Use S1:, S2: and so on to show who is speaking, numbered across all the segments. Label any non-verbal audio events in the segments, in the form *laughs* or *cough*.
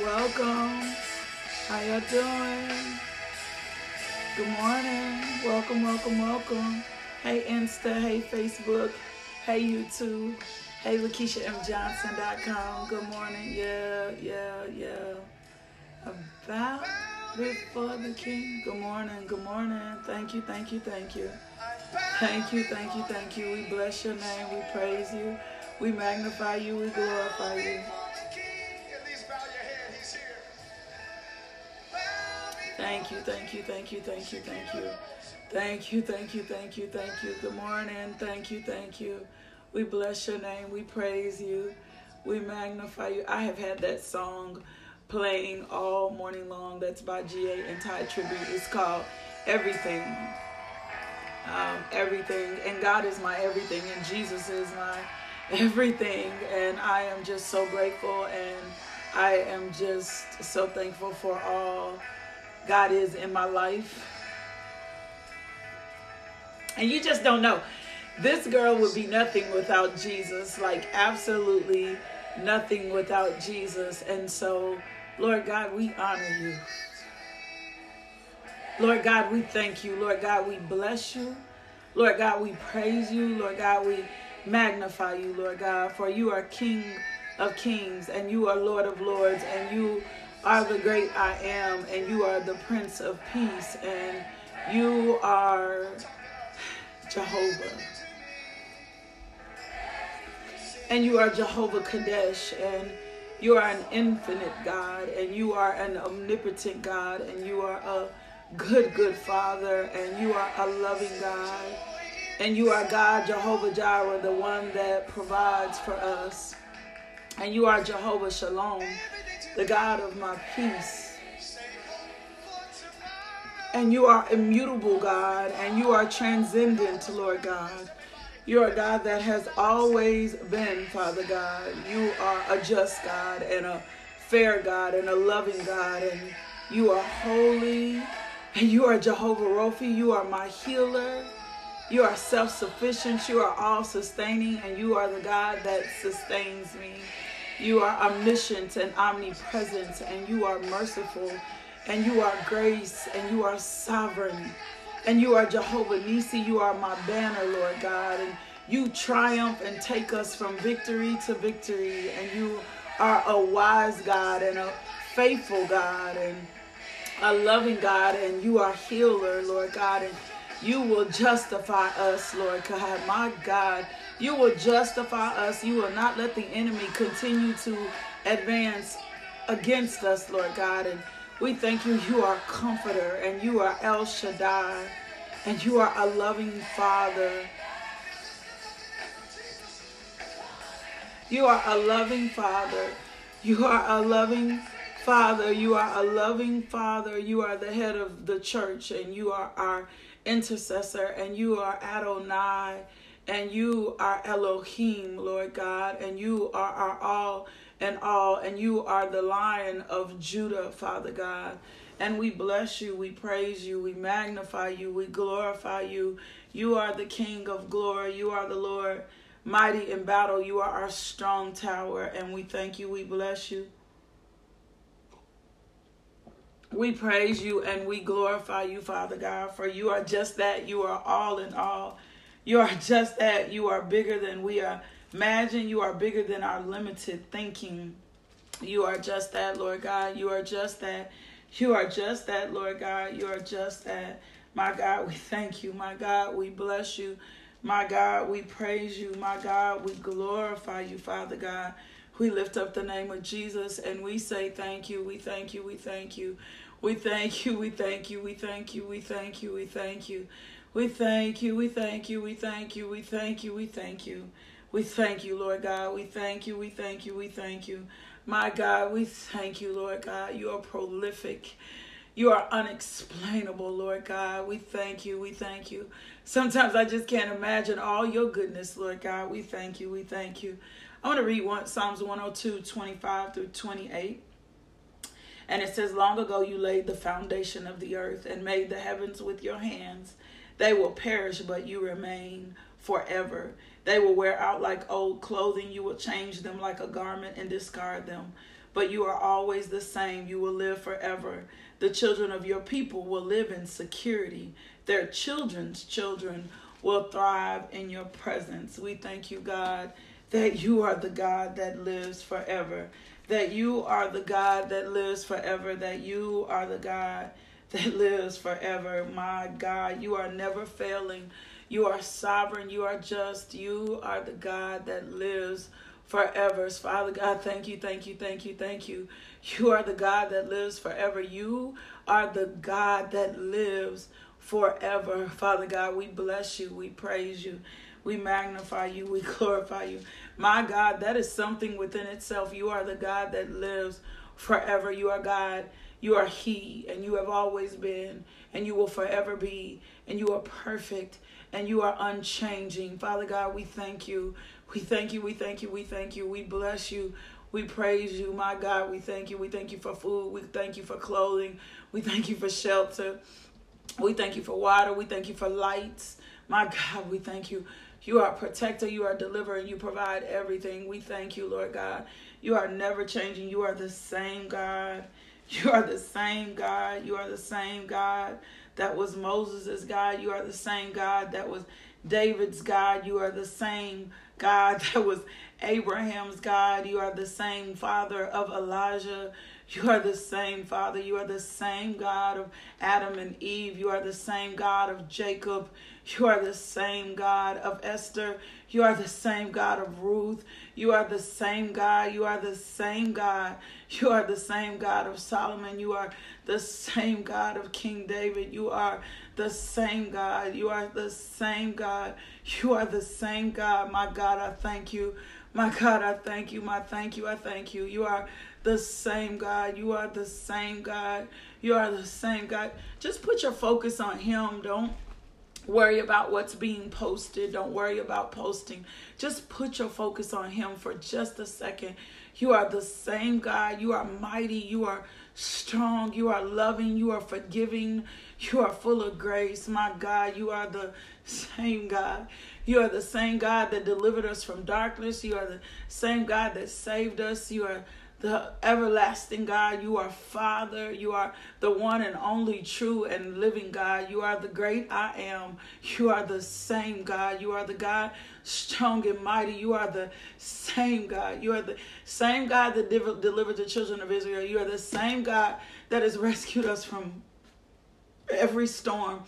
S1: Welcome. How y'all doing? Good morning. Welcome, welcome, welcome. Hey Insta, hey Facebook, hey YouTube, hey LakeishaMJohnson.com. Good morning. Yeah, yeah, yeah. About before the King. Good morning, good morning. Thank you, thank you, thank you. Thank you, thank you, thank you. We bless your name. We praise you. We magnify you. We glorify you. Thank you, thank you, thank you, thank you, thank you. Thank you, thank you, thank you, thank you. Good morning. Thank you, thank you. We bless your name. We praise you. We magnify you. I have had that song playing all morning long. That's by GA and Tye Tribbett. It's called Everything. Um, everything. And God is my everything. And Jesus is my *laughs* everything. And I am just so grateful. And I am just so thankful for all God is in my life. And you just don't know. This girl would be nothing without Jesus, like absolutely nothing without Jesus. And so, Lord God, we honor you. Lord God, we thank you. Lord God, we bless you. Lord God, we praise you. Lord God, we magnify you, Lord God, for you are King of kings and you are Lord of lords and you are the great I am and you are the Prince of Peace and you are Jehovah. And you are Jehovah Kadesh and you are an infinite God and you are an omnipotent God and you are a good, good Father and you are a loving God. And you are God, Jehovah Jireh, the one that provides for us. And you are Jehovah Shalom, the God of my peace. And you are immutable, God, and you are transcendent, Lord God. You are a God that has always been, Father God. You are a just God and a fair God and a loving God, and you are holy. And you are Jehovah Rophi. You are my healer. You are self sufficient. You are all sustaining, and you are the God that sustains me. You are omniscient and omnipresent, and you are merciful, and you are grace, and you are sovereign, and you are Jehovah Nissi. You are my banner, Lord God, and you triumph and take us from victory to victory, and you are a wise God and a faithful God, and a loving God, and you are healer, Lord God, and you will justify us, Lord God. My God, you will justify us. You will not let the enemy continue to advance against us, Lord God. And we thank you. You are comforter and you are El Shaddai. and you are a loving Father. You are a loving Father. You are a loving Father. You are a loving Father. You are the head of the church, and you are our intercessor, and you are Adonai, and you are Elohim, Lord God, and you are our all and all, and you are the lion of Judah, Father God. And we bless you, we praise you, we magnify you, we glorify you. You are the King of glory, you are the Lord mighty in battle. You are our strong tower, and we thank you, we bless you. We praise you and we glorify you, Father God, for you are just that. You are all in all. You are just that. You are bigger than we are. Imagine you are bigger than our limited thinking. You are just that, Lord God. You are just that. You are just that, Lord God. You are just that. My God, we thank you. My God, we bless you. My God, we praise you. My God, we glorify you, Father God. We lift up the name of Jesus and we say thank you. We thank you. We thank you. We thank you. We thank you. We thank you. We thank you. We thank you. We thank you. We thank you. We thank you. We thank you. We thank you. We thank you, We thank you, Lord God. We thank you. We thank you. We thank you. My God, we thank you, Lord God. You are prolific. You are unexplainable, Lord God. We thank you. We thank you. Sometimes I just can't imagine all your goodness, Lord God. We thank you. We thank you. I want to read one, Psalms 102, 25 through 28. And it says, Long ago you laid the foundation of the earth and made the heavens with your hands. They will perish, but you remain forever. They will wear out like old clothing. You will change them like a garment and discard them. But you are always the same. You will live forever. The children of your people will live in security. Their children's children will thrive in your presence. We thank you, God, that you are the God that lives forever. That you are the God that lives forever. That you are the God that lives forever. My God, you are never failing. You are sovereign. You are just. You are the God that lives forever. Father God, thank you, thank you, thank you, thank you. You are the God that lives forever. You are the God that lives forever. Father God, we bless you. We praise you. We magnify you. We *laughs* glorify you. My God, that is something within itself. You are the God that lives forever. You are God. You are He, and you have always been, and you will forever be, and you are perfect, and you are unchanging. Father God, we thank you. We thank you. We thank you. We thank you. We bless you. We praise you, my God. We thank you. We thank you for food. We thank you for clothing. We thank you for shelter. We thank you for water. We thank you for lights. My God, we thank you. You are a protector. You are a deliverer. You provide everything. We thank you, Lord God. You are never changing. You are the same God. You are the same God. You are the same God that was Moses' God. You are the same God that was David's God. You are the same God that was Abraham's God. You are the same Father of Elijah. You are the same Father. You are the same God of Adam and Eve. You are the same God of Jacob. You are the same God of Esther. You are the same God of Ruth. You are the same God. You are the same God. You are the same God of Solomon. You are the same God of King David. You are the same God. You are the same God. You are the same God. My God, I thank you. My God, I thank you. My thank you. I thank you. You are the same God. You are the same God. You are the same God. Just put your focus on Him. Don't worry about what's being posted. Don't worry about posting. Just put your focus on Him for just a second. You are the same God. You are mighty. You are strong. You are loving. You are forgiving. You are full of grace. My God, you are the same God. You are the same God that delivered us from darkness. You are the same God that saved us. You are the everlasting God. You are Father. You are the one and only true and living God. You are the great I am. You are the same God. You are the God strong and mighty. You are the same God. You are the same God that delivered the children of Israel. You are the same God that has rescued us from every storm.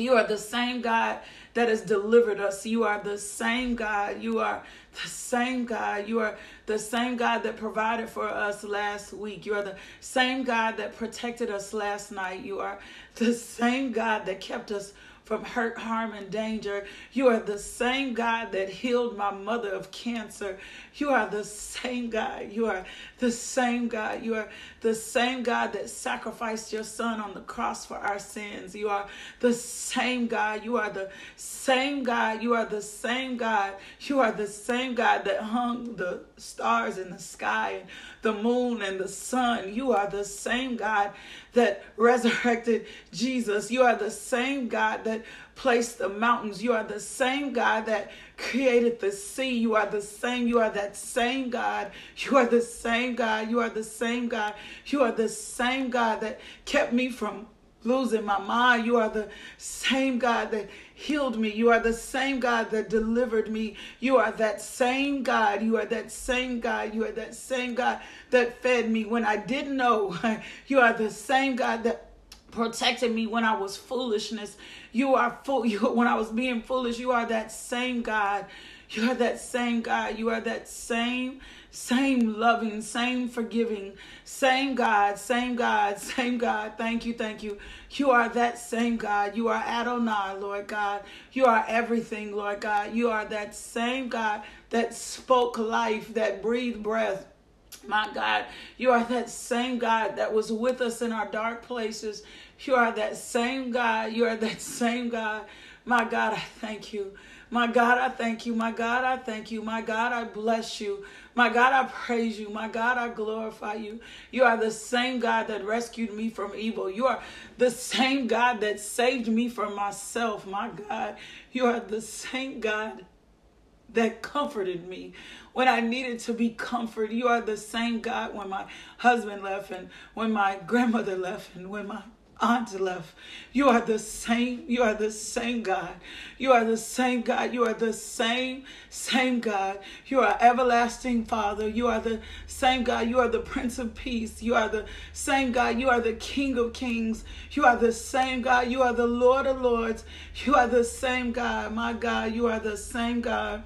S1: You are the same God that has delivered us. You are the same God. You are the same God. You are the same God that provided for us last week. You are the same God that protected us last night. You are the same God that kept us from hurt, harm, and danger. You are the same God that healed my mother of cancer. You are the same God. You are the same God. You are the same God that sacrificed your son on the cross for our sins. You are the same God. You are the same God. You are the same God. You are the same God that hung the stars in the sky and the moon and the sun. You are the same God that resurrected Jesus. You are the same God that placed the mountains. You are the same God that created the sea. You are the same. You are that same God. You are the same God. You are the same God. You are the same God that kept me from losing my mind. You are the same God that healed me. You are the same God that delivered me. You are that same God. You are that same God. You are that same God that fed me when I didn't know. *laughs* You are the same God that protected me when I was foolishness. You are fool *laughs* you when I was being foolish. You are that same God. You are that same God. You are that same, same loving, same forgiving, same God, same God, *laughs* same God. Thank you, thank you. You are that same God. You are Adonai, Lord God. You are everything, Lord God. You are that same God that spoke life, that breathed breath. My God, you are that same God that was with us in our dark places. You are that same God. You are that *laughs* same God. My God, I thank you. My God, I thank you. My God, I thank you. My God, I bless you. My God, I praise you. My God, I glorify you. You are the same God that rescued me from evil. You are the same God that saved me from myself. My God, you are the same God that comforted me when I needed to be comforted. You are the same God when my husband left and when my grandmother left and when my aunt left. You are the same. You are the same God. You are the same God. You are the same, same God. You are everlasting Father. You are the same God. You are the Prince of Peace. You are the same God. You are the King of Kings. You are the same God. You are the Lord of Lords. You are the same God. My God, you are the same God.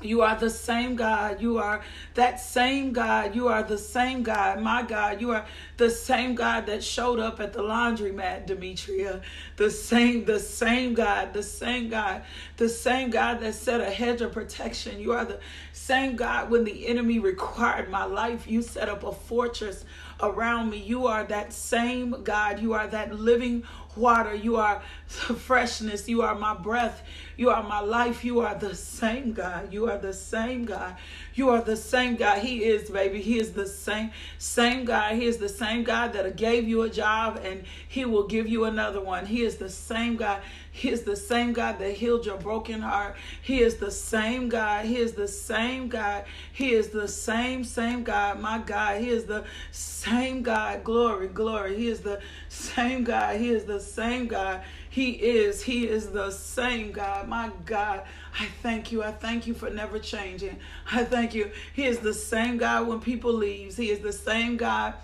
S1: You are the same God. You are that same God. You are the same God. My God, you are the same God that showed up at the laundromat, Demetria. The same, the same God, the same God, the same God that set a hedge of protection. You are the same God when the enemy required my life. You set up a fortress around me. You are that same God. You are that living water. You are freshness. You are my breath. You are my life. You are the same God. You are the same God. You are the same God. He is, baby. He is the same, same God. He is the same God that gave you a job and he will give you another one. He is the same God. He is the same God that healed your broken heart. He is the same God. He is the same God. He is the same, same God. My God. He is the same God. Glory, glory. He is the same God. He is the same God. He is. He is the same God. My God. I thank you. I thank you for never changing. I thank you. He is the same God when people leaves. He is the same God.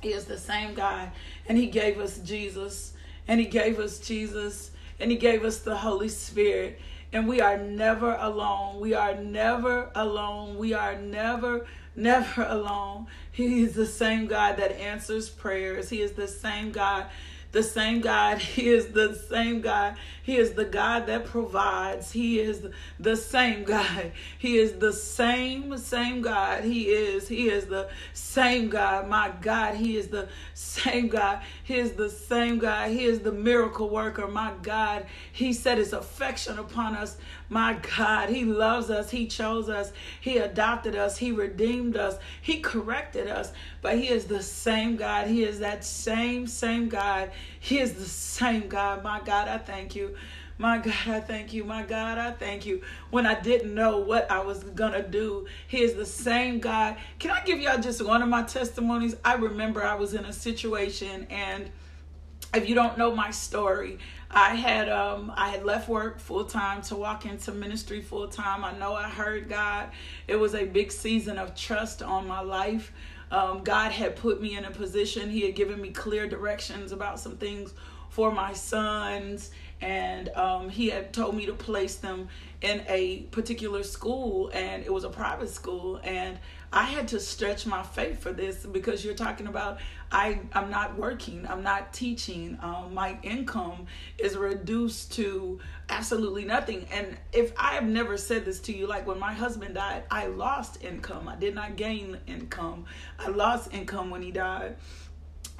S1: He is the same God. And he gave us Jesus. And he gave us Jesus. And he gave us the Holy Spirit. And we are never alone. We are never alone. We are never, never *laughs* alone. He is the same God that answers prayers. He is the same God the same God. *laughs* He is the same God. He is the God that provides. He is the same God. He is the same, same God. He is. He is the same God. My God. He is the same God. He is the same God. He is the miracle worker. My God. He set his affection upon us. My God. He loves us. He chose us. He adopted us. He redeemed us. He corrected us. But he is the same God. He is that same, same God. He is the same God. My God, I thank you. My God, I thank you. My God, I thank you. When I didn't know what I was going to do, He is the same God. Can I give y'all just one of my testimonies? I remember I was in a situation and if you don't know my story, I had um I had left work full time to walk into ministry full time. I know I heard God. It was a big season of trust on my life. Um, God had put me in a position. He had given me clear directions about some things for my sons and um, he had told me to place them in a particular school and it was a private school and i had to stretch my faith for this because you're talking about i i'm not working i'm not teaching um, my income is reduced to absolutely nothing. And if i have never said this to you like when my husband died i lost income. I did not gain income. I lost income when he died.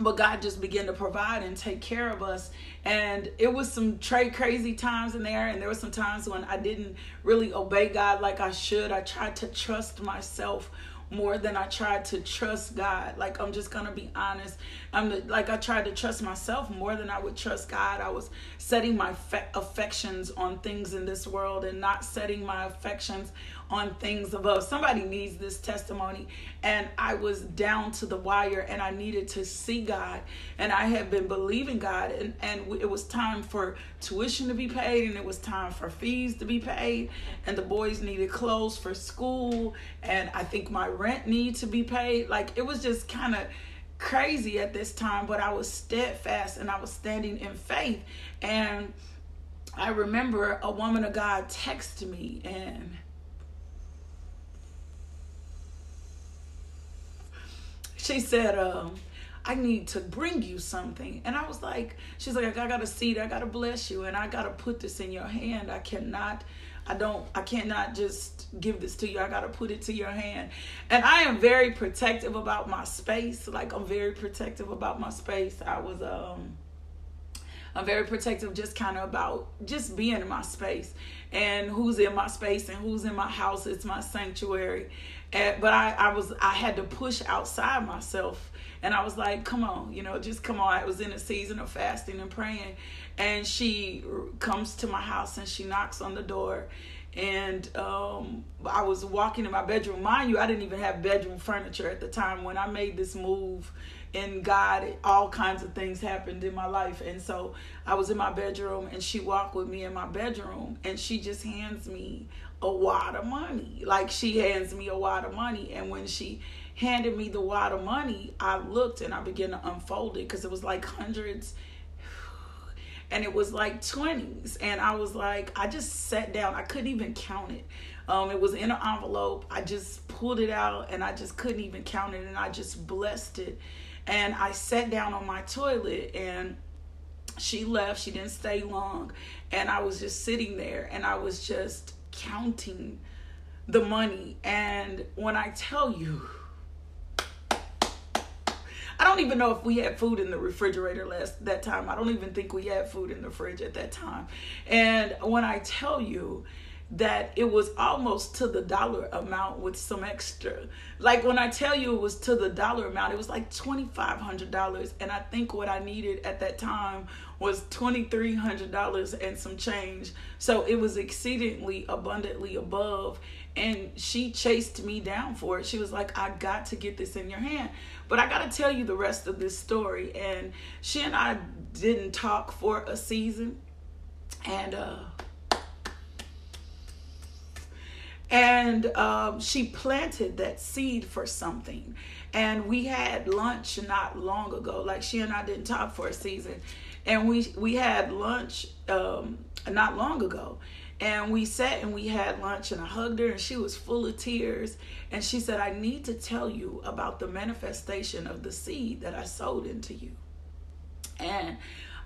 S1: But God just began to provide and take care of us. And it was some trade crazy times in there, and there were some times when I didn't really obey God like I should. I tried to trust myself more than I tried to trust God. Like I'm just gonna be honest. I'm the, like I tried to trust myself more than I would trust God. I was setting my fe- affections on things in this world and not setting my affections on things above. Somebody needs this testimony. And I was down to the wire and I needed to see God. And I had been believing God. And, and it was time for tuition to be paid and it was time for fees to be paid. And the boys needed clothes for school. And I think my rent needed to be paid. Like it was just kind of crazy at this time, but I was steadfast and I was standing in faith. And I remember a woman of God texted me and she said, um, I need to bring you something. And I was like, she's like, I got a seed, I gotta bless you, and I gotta put this in your hand. I cannot, I don't, I cannot just give this to you. I gotta put it to your hand. And I am very protective about my space. Like I'm very protective about my space. I was um I'm very protective just kind of about just being in my space and who's in my space and who's in my house. It's my sanctuary. And, but I, I was I had to push outside myself and I was like, come on, you know, just come on. I was in a season of fasting and praying. And she comes to my house and she knocks on the door. And um, I was walking in my bedroom. Mind you, I didn't even have bedroom furniture at the time when I made this move And God, all kinds of things happened in my life. And so I was in my bedroom and she walked with me in my bedroom and she just hands me a wad of money. Like she hands me a wad of money. And when she handed me the wad of money, I looked and I began to unfold it because it was like hundreds *sighs* and it was like 20s. And I was like, I just sat down. I couldn't even count it. Um, it was in an envelope. I just pulled it out and I just couldn't even count it. And I just blessed it. And I sat down on my toilet and she left. She didn't stay long. And I was just sitting there and I was just counting the money. And when I tell you, I don't even know if we had food in the refrigerator last that time. I don't even think we had food in the fridge at that time. And when I tell you that it was almost to the dollar amount with some extra. Like when I tell you it was to the dollar amount, it was like $2,500. And I think what I needed at that time was $2,300 and some change. So it was exceedingly abundantly above. And she chased me down for it. She was like, I got to get this in your hand. But I got to tell you the rest of this story. And she and I didn't talk for a season. And, uh, and um, she planted that seed for something and we had lunch not long ago like she and i didn't talk for a season and we we had lunch um, not long ago. And we sat and we had lunch and i hugged her and she was full of tears. And she said i need to tell you about the manifestation of the seed that i sowed into you. And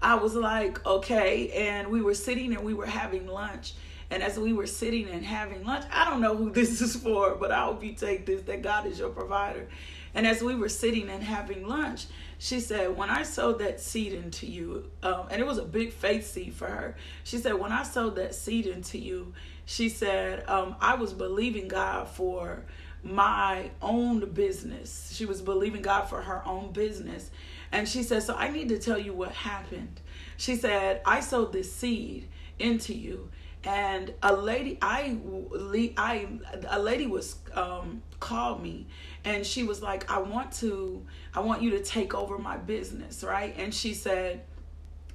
S1: i was like okay. And we were sitting and we were having lunch. And as we were sitting and having lunch, I don't know who *laughs* this is for, but I hope you take this that God is your provider. And as we were sitting and having lunch, she said, When I sowed that seed into you, um, and it was a big faith seed for her, she said, When I sowed that seed into you, she said, um, I was believing God for my own business. She was believing God for her own business. And she said, So I need to tell you what happened. She said, I sowed this seed into you and a lady i i a lady was um called me and she was like i want to i want you to take over my business right? And she said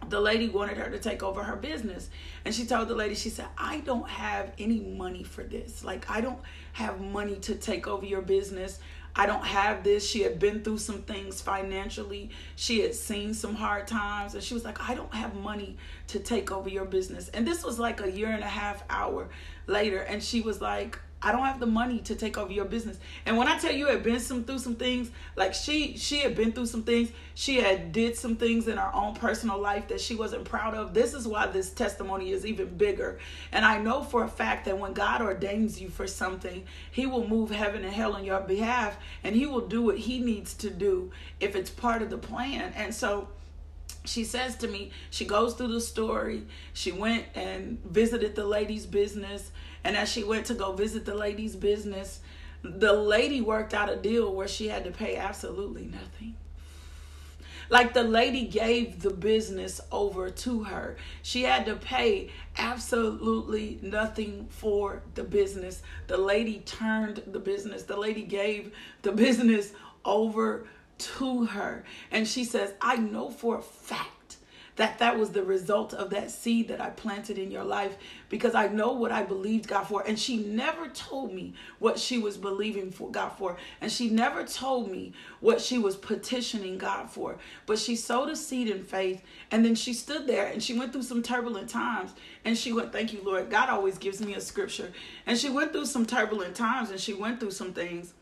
S1: the lady wanted her to take over her business. And she told the lady she said i don't have any money for this. Like i don't have money to take over your business I don't have this. She had been through some things financially. She had seen some hard times. And she was like, I don't have money to take over your business. And this was like a year and a half hour later. And she was like, I don't have the money to take over your business. And when I tell you had been some through some things, like she she had been through some things, she had did some things in her own personal life that she wasn't proud of. This is why this testimony is even bigger. And I know for a fact that when God ordains you for something, he will move heaven and hell on your behalf and he will do what he needs to do if it's part of the plan. And so she says to me, she goes through the story. She went and visited the lady's business. And as she went to go visit the lady's business, the lady worked out a deal where she had to pay absolutely nothing. Like the lady gave the business over to her. She had to pay absolutely nothing for the business. The lady turned the business, the lady gave the *laughs* business over to her. And she says, I know for a fact that that was the result of that seed that I planted in your life because I know what I believed God for. And she never told me what she was believing for God for. And she never told me what she was petitioning God for. But she sowed a seed in faith. And then she stood there and she went through some turbulent times. And she went, Thank you, Lord. God always gives me a scripture. And she went through some turbulent times and she went through some things.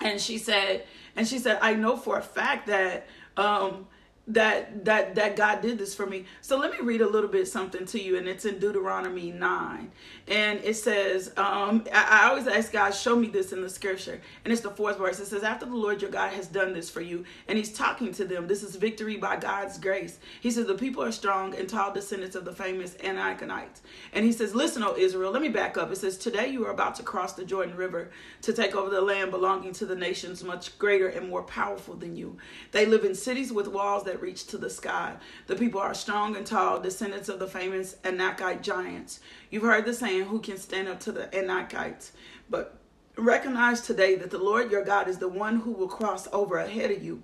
S1: And she said, and she said, I know for a fact that um that that that God did this for me. So let me read a little bit something to you, and it's in Deuteronomy nine, and it says, um, I, I always ask God, show me this in the scripture, and it's the fourth verse. It says, after the Lord your God has done this for you, and He's talking to them. This is victory by God's grace. He says the people are strong and tall descendants of the famous Anakites, and He says, listen, O Israel. Let me back up. It says, today you are about to cross the Jordan River to take over the land belonging to the nations much greater and more powerful than you. They live in cities with walls that reach to the sky. The people are strong and tall, descendants of the famous Anakite giants. You've heard the saying, Who can stand up to the Anakites? But recognize today that the Lord your God is the one who will cross over ahead of you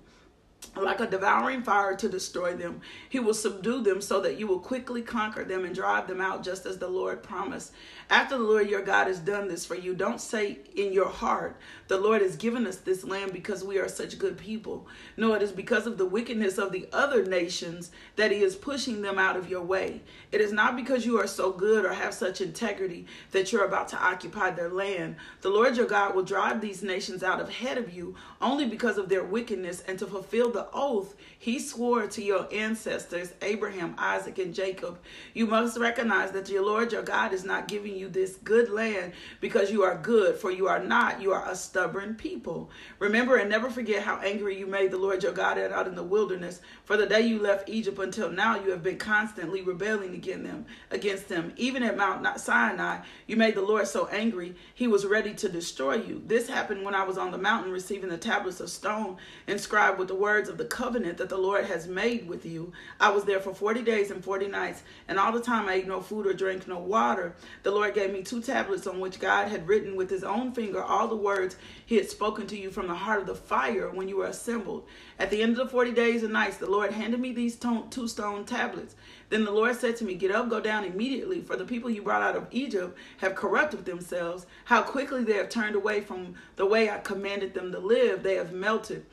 S1: like a devouring fire to destroy them. He will subdue them so that you will quickly conquer them and drive them out, just as the Lord promised. After the Lord your God has done this for you, don't say in your heart, The Lord has given us this land because we are such good people. No, it is because of the wickedness of the other nations that He is pushing them out of your way. It is not because you are so good or have such integrity that you're about to occupy their land. The Lord your God will drive these nations out ahead of you only because of their wickedness and to fulfill the oath he swore to your ancestors, Abraham, Isaac, and Jacob. You must recognize that your Lord your God is not giving you this good land because you are good, for you are not. You are a stubborn people. Remember and never forget how angry you made the Lord your God out in the wilderness. For the day you left Egypt until now, you have been constantly rebelling against them. Against them, even at Mount Sinai, you made the Lord so angry he was ready to destroy you. This happened when I was on the mountain receiving the tablets of stone inscribed with the words of the covenant that the Lord has made with you. I was there for 40 days and 40 nights, and all the time I ate no food or drank no water. The Lord gave me two tablets on which God had written with his own finger all the words he had spoken to you from the heart of the fire when you were assembled. At the end of the 40 days and nights, the Lord handed me these two stone tablets. Then the Lord said to me, Get up, go down immediately, for the people you brought out of Egypt have corrupted themselves. How quickly they have turned away from the way I commanded them to live. They have melted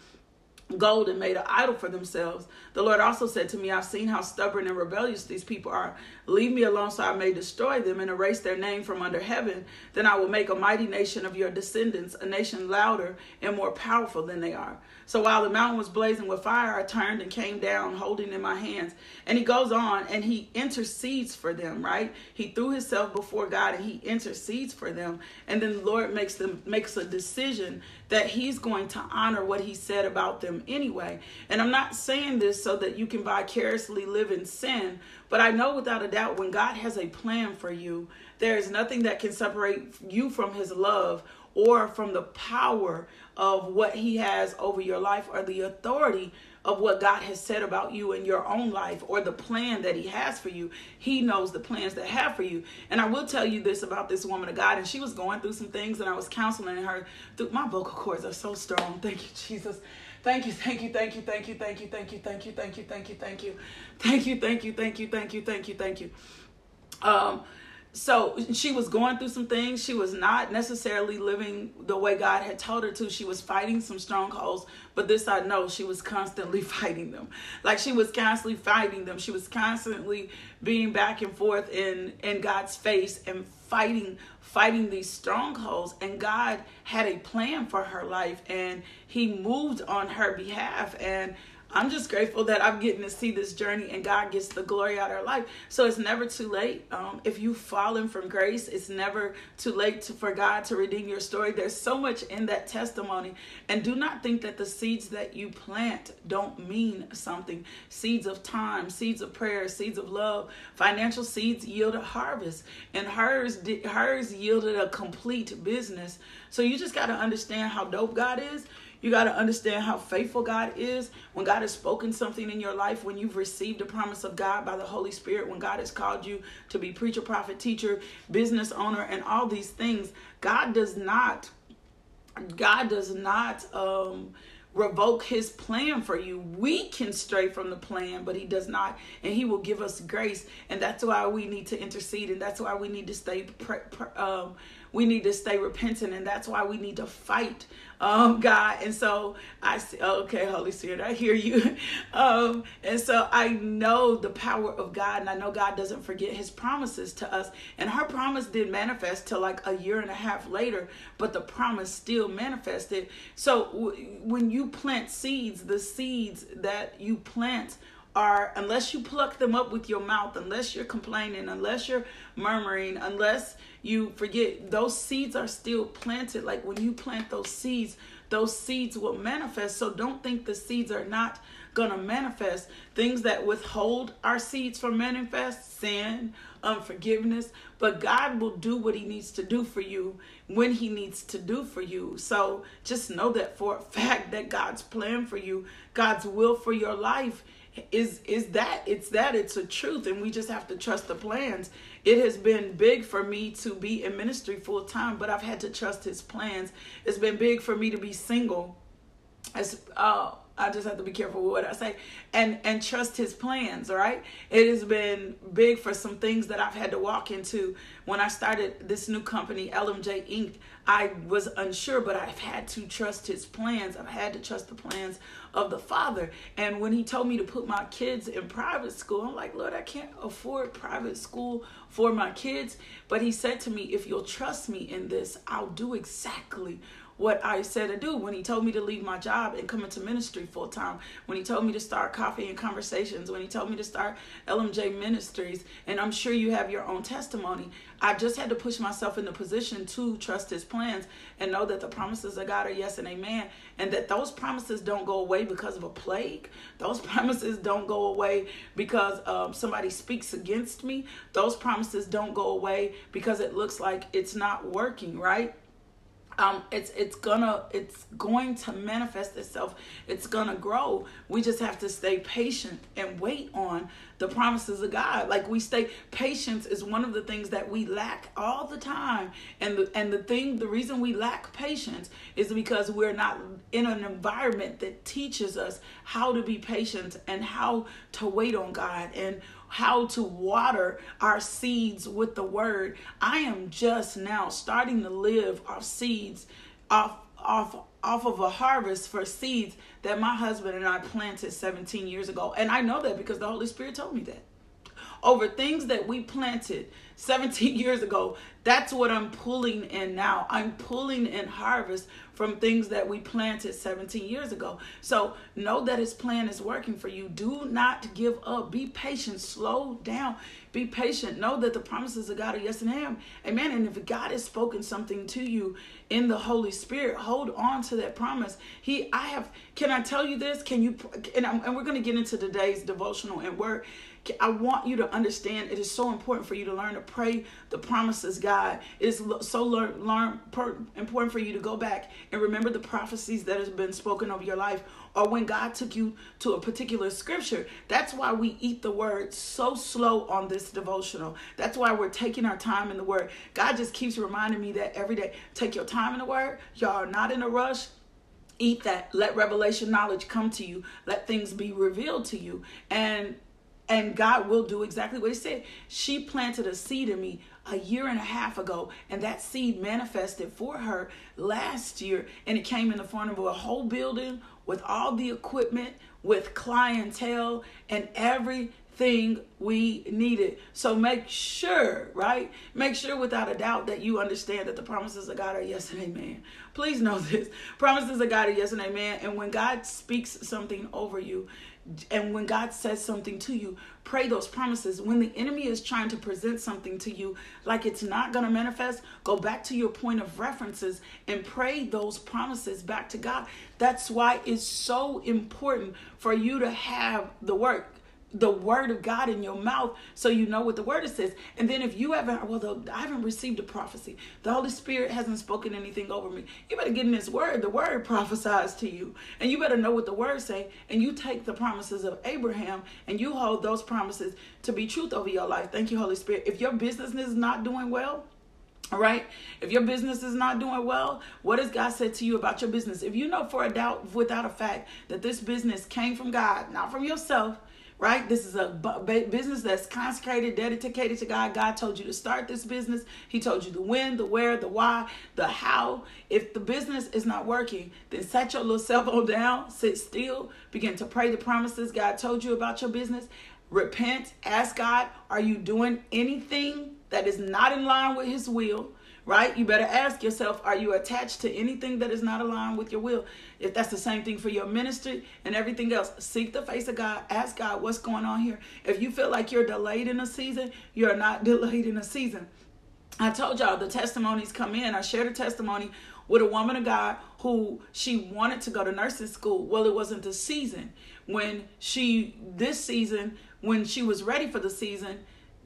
S1: gold and made an idol for themselves. The Lord also said to me, I've seen how stubborn and rebellious these people are. Leave me alone so I may destroy them and erase their name from under heaven. Then I will make a mighty nation of your descendants, a nation louder and more powerful than they are. So while the mountain was blazing with fire, I turned and came down, holding in my hands. And he goes on and he intercedes for them, right? He threw himself before God and he intercedes for them. And then the Lord makes them makes a decision that he's going to honor what he said about them anyway. And I'm not saying this so that you can vicariously live in sin, but I know without a doubt when God has a plan for you, there is nothing that can separate you from his love or from the power of what he has over your life or the authority of what God has said about you in your own life or the plan that he has for you. He knows the plans that have for you. And I will tell you this about this woman of God and she was going through some things and I was counseling her through my vocal cords are so strong. Thank you Jesus. Thank you, thank you, thank you, thank you, thank you, thank you, thank you, thank you, thank you, thank you, thank you, thank you, thank you, thank you, thank you, thank you. Um so she was going through some things. She was not necessarily living the way God had told her to. She was fighting some strongholds, but this I know she was constantly *laughs* fighting them. Like she was constantly fighting them. She was constantly being back and forth in in God's face and fighting fighting these strongholds and God had a plan for her life and he moved on her behalf and I'm just grateful that I'm getting to see this journey and God gets the glory out of our life. So it's never too late. Um, if you've fallen from grace, it's never too late to, for God to redeem your story. There's so much in that testimony. And do not think that the seeds that you plant don't mean something. Seeds of time, seeds of prayer, seeds of love, financial seeds yield a harvest. And hers, hers yielded a complete business. So you just got to understand how dope God is. You got to understand how faithful God is. When God has spoken something in your life, when you've received a promise of God by the Holy Spirit, when God has called you to be preacher, prophet, teacher, business owner, and all these things, God does not, God does not, um, revoke his plan for you. We can stray from the plan, but he does not, and he will give us grace. And that's why we need to intercede, and that's why we need to stay. Um, we need to stay repentant, and that's why we need to fight um, God. And so I say, okay, Holy Spirit, I hear you. *laughs* Um, and so I know the power of God, and I know God doesn't forget his promises to us. And her promise did manifest till like a year and a half later, but the promise still manifested. So w- when you plant seeds, the seeds that you plant are unless you pluck them up with your mouth, unless you're complaining, unless you're murmuring, unless you forget those seeds are still planted. Like when you plant those seeds, those seeds will manifest. So don't think the seeds are not gonna manifest. Things that withhold our seeds from manifest, sin, unforgiveness. But God will do what He needs to do for you when He needs to do for you. So just know that for a *laughs* fact that God's plan for you, God's will for your life is is that it's that it's a truth and we just have to trust the plans it has been big for me to be in ministry full time but i've had to trust his plans. It's been big for me to be single. As uh I just have to be careful with what I say and and trust his plans, right? It has been big for some things that I've had to walk into. When I started this new company, LMJ Inc., I was unsure, but I've had to trust his plans. I've had to trust the plans of the Father. And when he told me to put my kids in private school, I'm like, Lord, I can't afford private school for my kids. But he said to me, if you'll trust me in this, I'll do exactly what I said to do when he told me to leave my job and come into ministry full time, when he told me to start Coffee and Conversations, when he told me to start LMJ Ministries. And I'm sure you have your own testimony. I just had to push myself in the position to trust his plans and know that the promises of God are yes and amen. And that those promises don't go away because of a plague. Those *laughs* promises don't go away because um, somebody speaks against me. Those promises don't go away because it looks like it's not working, right? Um, it's it's gonna it's going to manifest itself. It's gonna grow. We just have to stay patient and wait on the promises of god. Like we stay patience is one of the things that we lack all the time. And the and the thing the reason we lack patience is because we're not in an environment that teaches us how to be patient and how to wait on god. And how to water our seeds with the word. I am just now starting to live off seeds, off off off of a harvest for seeds that my husband and I planted 17 years ago. And I know that because the Holy Spirit told me that. Over things that we planted 17 *laughs* years ago, that's what I'm pulling in now. I'm pulling in harvest from things that we planted 17 years ago. So know that his plan is working for you. Do not give up. Be patient. Slow down. Be patient. Know that the promises of God are yes and amen. Amen. And if God has spoken something to you in the Holy Spirit, hold on to that promise. He, I have, can I tell you this? Can you, and, I'm, and we're going to get into today's devotional and word. I want you to understand it is so important for you to learn to pray the promises God. It is so learn, learn per, important for you to go back and remember the prophecies that has been spoken over your life or when God took you to a particular scripture. That's why we eat the word so slow on this devotional. That's why we're taking our time in the word. God just keeps reminding me that every day. Take your time in the word. Y'all are not in a rush eat that let revelation knowledge come to you let things be revealed to you and and God will do exactly what He said. She planted a seed in me a year and a half ago, and that seed manifested for her last year, and it came in the form of a whole building with all the equipment, with clientele, and everything we needed. So make sure, right? Make sure without a doubt that you understand that the promises of God are yes and amen. Please know *laughs* this promises of God are yes and amen. And when God speaks something over you, and when God says something to you, pray those promises. When the enemy is trying to present something to you like it's not going to manifest, go back to your point of references and pray those promises back to God. That's why it's so important for you to have the work the word of God in your mouth so you know what the word says. And then if you haven't, well, the, I haven't received a prophecy. The Holy Spirit hasn't spoken anything over me. You better get in this word. The word prophesies to you. And you better know what the word say. And you take the promises of Abraham and you hold those promises to be truth over your life. Thank you, Holy Spirit. If your business is not doing well, all right. If your business is not doing well, what has God said to you about your business? If you know for a doubt, without a fact, that this business came from God, not from yourself, right? This is a business that's consecrated, dedicated to God. God told you to start this business. He told you the when, the where, the why, the how. If the business is not working, then set your little cell phone down, sit still, begin to pray the promises God told you about your business. Repent, ask God, are you doing anything that is not in line with His will? Right? You better ask yourself, are you attached to anything that is not aligned with your will? If that's the same thing for your ministry and everything else, seek the face of God. Ask God, what's going on here? If you feel like you're delayed in a season, you're not *laughs* delayed in a season. I told y'all the testimonies come in. I shared a testimony with a woman of God who she wanted to go to nursing school. Well, it wasn't the season. When she, this season, when she was ready for the season,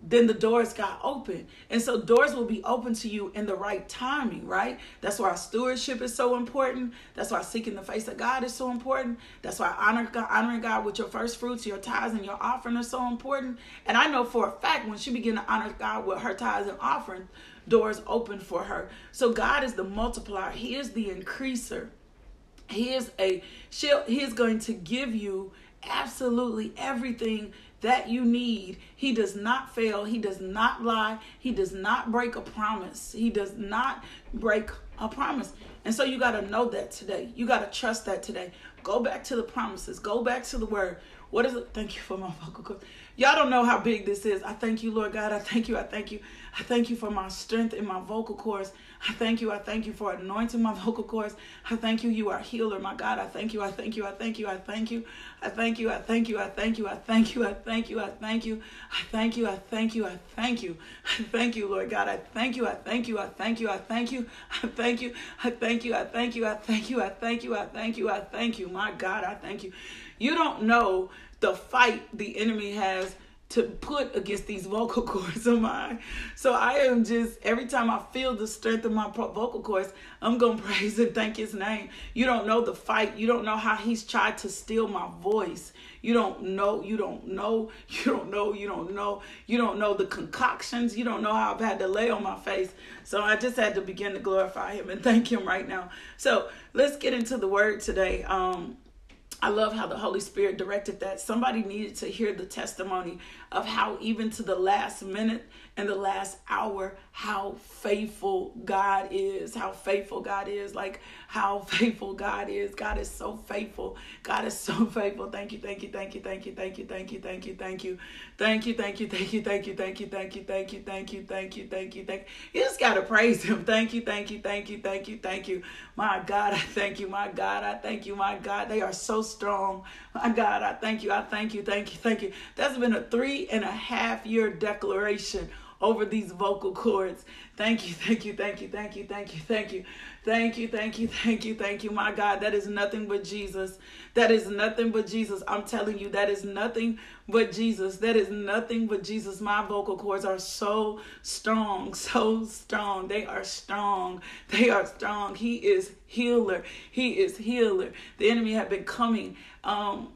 S1: then the doors got open. And so doors will be open to you in the right timing, right? That's why stewardship is so important. That's why seeking the face of God is so important. That's why honor honoring God with your first fruits, your tithes, and your offering are so important. And I know for a fact when she began to honor God with her tithes and offering, doors open for her. So God is the multiplier. He is the increaser. He is a he is going to give you absolutely everything that you need. He does not fail. He does not lie. He does not break a promise. He does not break a promise. And so you got to know that today. You got to trust that today. Go back to the promises. Go back to the word. What is it? Thank you for my *laughs* vocal cords. Y'all don't know how big this is. I thank you, Lord God. I thank you. I thank you. I thank you for my strength in my vocal cords. I thank you. I thank you for anointing my vocal cords. I thank you. You are healer, my God. I thank you. I thank you. I thank you. I thank you. I thank you. I thank you. I thank you. I thank you. I thank you. I thank you. I thank you. I thank you. I thank you. I thank you, Lord God. I thank you. I thank you. I thank you. I thank you. I thank you. I thank you. I thank you. I thank you. I thank you. I thank you. I thank you. My God, I thank you. You don't know the fight the enemy has to put against these vocal *laughs* cords of mine. So I am just every time I feel the strength of my vocal cords, I'm gonna *laughs* praise and thank His name. You don't know the fight. You don't know how He's tried to steal my voice. You don't know. You don't know. *laughs* You don't know. You don't know. You don't know the concoctions. You don't know how I've had to lay on my face. So I just had to begin to glorify Him and thank Him right now. So let's get into the Word today. Um, I love how the Holy Spirit directed that. Somebody needed to hear the testimony of how, even to the last minute and the last hour, how faithful God is. How faithful God is. Like how faithful God is. God is so faithful. God is so faithful. Thank you, thank you, thank you, thank you, thank you, thank you, thank you, thank you, thank you, thank you, thank you, thank you, thank you, thank you, thank you, thank you, thank you, thank you, thank you. You just gotta praise Him. Thank you, thank you, thank you, thank you, thank you. My God, I thank you. My God, I thank you. My God, they are so strong. My God, I thank you. I thank you. Thank you. Thank you. That's been a three and a half year declaration over these vocal cords. Thank you, thank you, thank you, thank you, thank you, thank you, thank you, thank you, thank you, thank you. My God, that is nothing but Jesus. That is nothing but Jesus. I'm telling you, that is nothing but Jesus. That is nothing but Jesus. My vocal cords are so strong, so strong. They are strong. They are strong. He is healer. He is healer. The enemy had been coming. Um,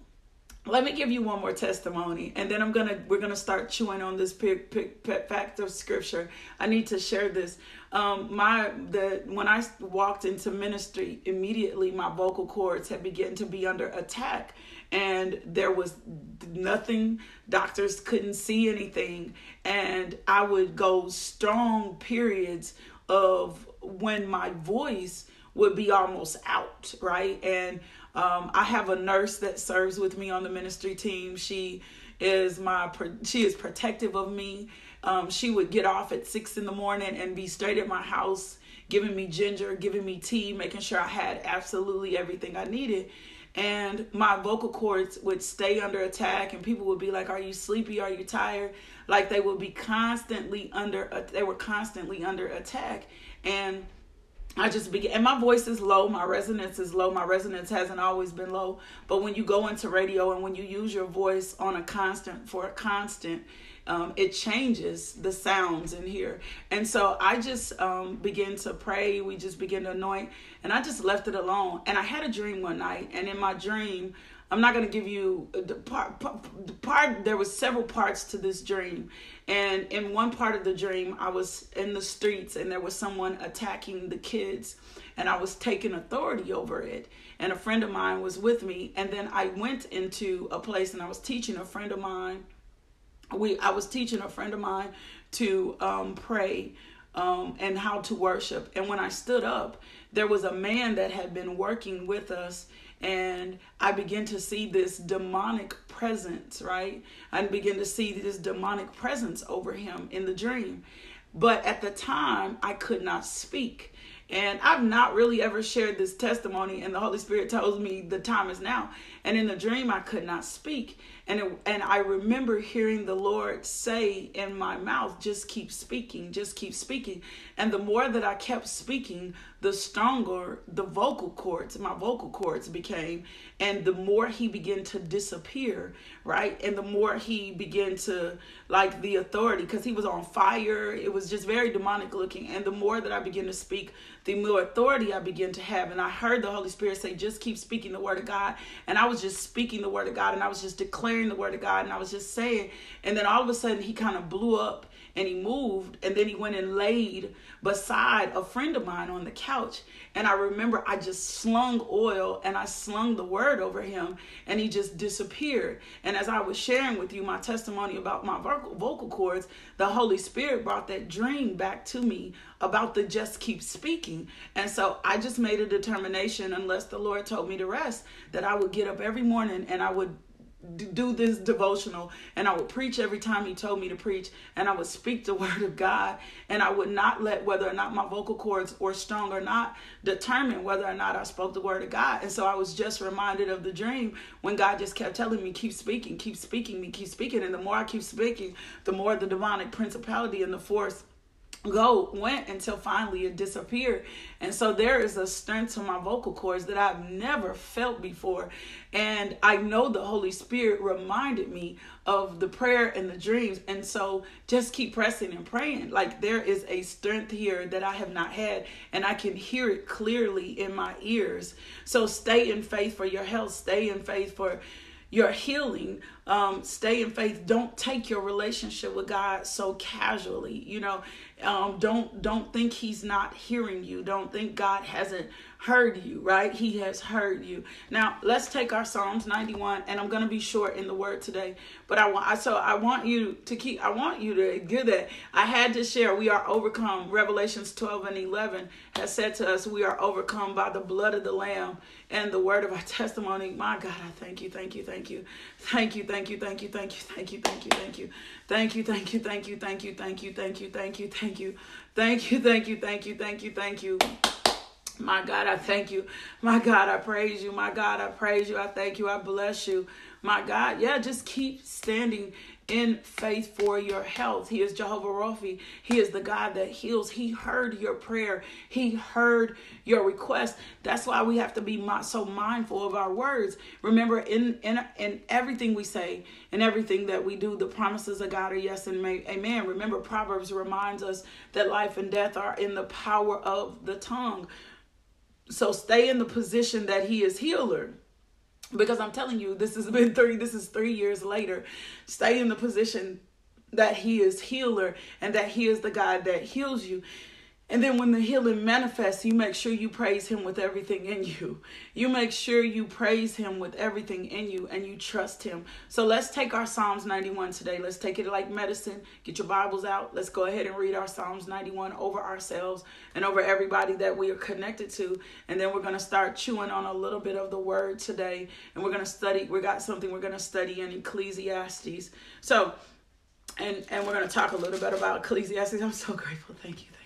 S1: let me give you one more testimony and then i'm gonna we're gonna start chewing on this pick, pick fact of scripture. I need to share this. Um my the when i walked into ministry immediately my vocal cords had begun to be under attack and there was nothing doctors couldn't see anything and i would go strong periods of when my voice would be almost out right? And um, i have a nurse that serves with me on the ministry team. She is my she is protective of me. Um, she would get off at six in the morning and be straight at my house giving me ginger giving me tea making sure i had absolutely everything i needed. And my vocal cords would stay under attack and people would be like are you sleepy? Are you tired? Like they would be constantly under they were constantly under attack. And I just begin, and my voice is low, my resonance is low. My resonance hasn't always been low, but when you go into radio and when you use your voice on a constant for a constant, um, it changes the sounds in here. And so I just um, began to pray. We just began to anoint, and I just left it alone. And I had a dream one night, and in my dream, I'm not going to give you the part, part, part. There was several parts to this dream, and in one part of the dream, I was in the streets, and there was someone attacking the kids, and I was taking authority over it. And a friend of mine was with me, and then I went into a place, and I was teaching a friend of mine. We, I was teaching a friend of mine to um, pray um, and how to worship. And when I stood up, there was a man that had been working with us and I begin to see this demonic presence, right? I begin to see this demonic presence over him in the dream. But at the time, I could not speak. And I've not really ever shared this testimony, and the Holy Spirit tells me the time is now. And in the dream, I could not speak. And, it, and I remember hearing the Lord say in my mouth, just keep speaking, just keep speaking. And the more that I kept speaking, the stronger the vocal cords, my vocal cords became. And the more he began to disappear, right? And the more he began to, like the authority, because he was on fire. It was just very demonic looking. And the more that I began to speak, the more authority I began to have. And I heard the Holy Spirit say, just keep speaking the word of God. And I was just speaking the word of God and I was just declaring the word of God and I was just saying. And then all of a sudden he kind of blew up and he moved and then he went and laid beside a friend of mine on the couch. And i remember i just slung oil and i slung the word over him and he just disappeared. And as i was sharing with you my testimony about my vocal, vocal cords the holy spirit brought that dream back to me about the just keep speaking. And so i just made a determination unless the lord told me to rest that i would get up every morning and i would do this devotional and I would preach every time he told me to preach and I would speak the *laughs* word of God and I would not let whether or not my vocal cords were strong or not determine whether or not I spoke the word of God. And so I was just reminded of the dream when God just kept telling me keep speaking, keep speaking, me keep speaking and the more I keep speaking, the more the demonic principality and the force go went until finally it disappeared. And so there is a strength to my vocal cords that i've never felt before. And i know the holy spirit reminded me of the prayer and the dreams. And so just keep pressing and praying. Like there is a strength here that i have not had and i can hear it clearly in my ears. So stay in faith for your health. Stay in faith for your healing um, stay in faith. Don't take your relationship with god so casually you know. Um, don't don't think he's not hearing you. Don't think god hasn't heard you right? He has heard you. Now let's take our psalms 91 and i'm going to be short in the word today but i want I, so i want you to keep i want you to get that. I had to share we are overcome. Revelations 12 and 11 has said to us we are overcome by the blood of the lamb and the word of our *laughs* testimony. My god i thank you thank you thank you. Thank you thank you thank you thank you thank you thank you thank you thank you thank you thank you thank you thank you thank you thank you thank you thank you thank you thank you thank you thank you thank my God, I thank you. My God, I praise you. My God, I praise you. I thank you. I bless you. My God, yeah, just keep standing in faith for your health. He is Jehovah Rapha. He is the God that heals. He heard your prayer. He heard your request. That's why we have to be so mindful of our words. Remember, in in in everything we say, in everything that we do, the promises of God are yes and amen. Remember, Proverbs reminds us that life and death are in the power of the tongue. So stay in the position that he is healer. Because I'm telling you, this has been three, this is three years later. Stay in the position that he is healer and that he is the God that heals you. And then when the healing manifests, you make sure you praise him with everything in you. You make sure you praise him with everything in you and you trust him. So let's take our Psalms 91 today. Let's take it like medicine. Get your Bibles out. Let's go ahead and read our Psalms 91 over ourselves and over everybody that we are connected to. And then we're going to start chewing on a little bit of the word today. And we're going to study, we got something we're going to study in Ecclesiastes. So, and, and we're going to talk a little bit about Ecclesiastes. I'm so *laughs* grateful. Thank you.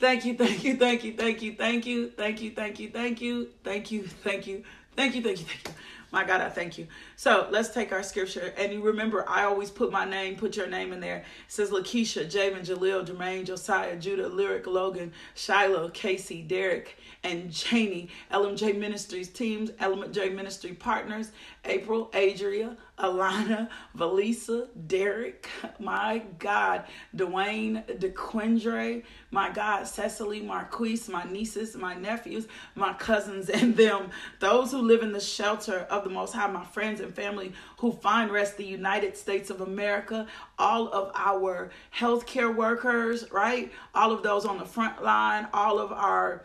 S1: Thank you, thank you, thank you, thank you, thank you, thank you, thank you, thank you, thank you, thank you, thank you, thank you, thank you. My God, I thank you. So let's take our scripture. And you remember, I always put my name, put your name in there. It says Lakeisha, Javen, Jaleel, Jermaine, Josiah, Judah, Lyric, Logan, Shiloh, Casey, Derek, and Janie, LMJ Ministries teams, LMJ Ministry partners, April, Adria, Alana, Valisa, Derek, my God, Dwayne, DeQuindre, my God, Cecily, Marquise, my nieces, my nephews, my cousins, *laughs* and them, those who live in the shelter of the Most High, my friends and family who find rest the United States of America, all of our healthcare workers, right? All of those on the front line, all of our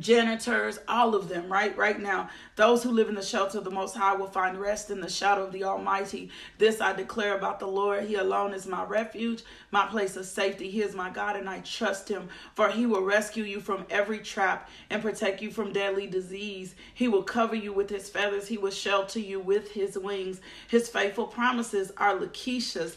S1: janitors, all of them, right? Right now, those who live in the shelter of the Most High will find rest in the shadow of the Almighty. This I declare about the Lord. He alone is my refuge, my place of safety. He is my God, and I trust him, for he will rescue you from every trap and protect you from deadly disease. He will cover you with his feathers, he will shelter you with his wings. His faithful promises are Lakeisha's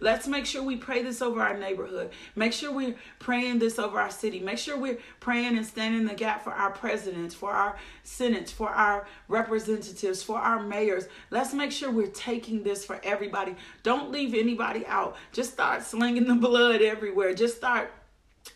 S1: Let's make sure we pray this over our neighborhood. Make sure we're praying this over our city. Make sure we're praying and standing in the gap for our presidents, for our senates, for our representatives, for our mayors. Let's make sure we're taking this for everybody. Don't leave anybody out. Just start slinging the blood everywhere. Just start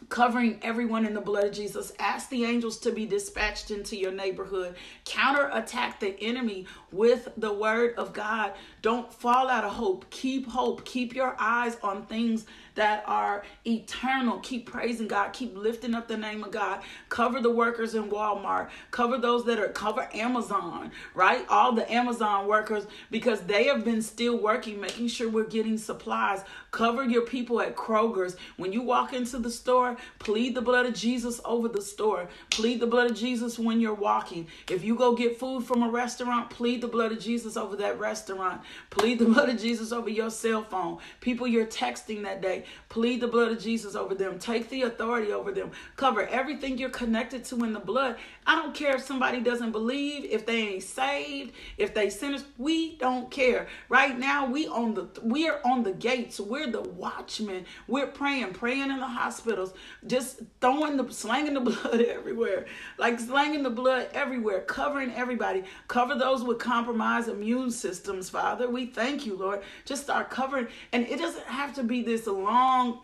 S1: covering everyone in the blood of Jesus. Ask the angels to be dispatched into your neighborhood. Counterattack the enemy with the word of God. Don't fall out of hope. Keep hope. Keep your eyes on things that are eternal. Keep praising God. Keep lifting up the name of God. Cover the workers in Walmart. Cover those that are cover Amazon, right? All the Amazon workers because they have been still working, making sure we're getting supplies. Cover your people at Kroger's. When you walk into the store, plead the blood of Jesus over the store. Plead the blood of Jesus when you're walking. If you go get food from a restaurant, plead the blood of Jesus over that restaurant. Plead the *laughs* blood of Jesus over your cell phone. People you're texting that day, plead the blood of Jesus over them. Take the authority over them. Cover everything you're connected to in the blood. I don't care if somebody doesn't believe, if they ain't saved, if they sinners. We don't care. Right now, we on the we are on the gates. We're the watchmen. We're praying, praying in the hospitals, just throwing the slanging the *laughs* blood everywhere, like slanging the blood everywhere, covering everybody. Cover those with compromised immune systems, Father. We thank you, Lord. Just start covering, and it doesn't have to be this long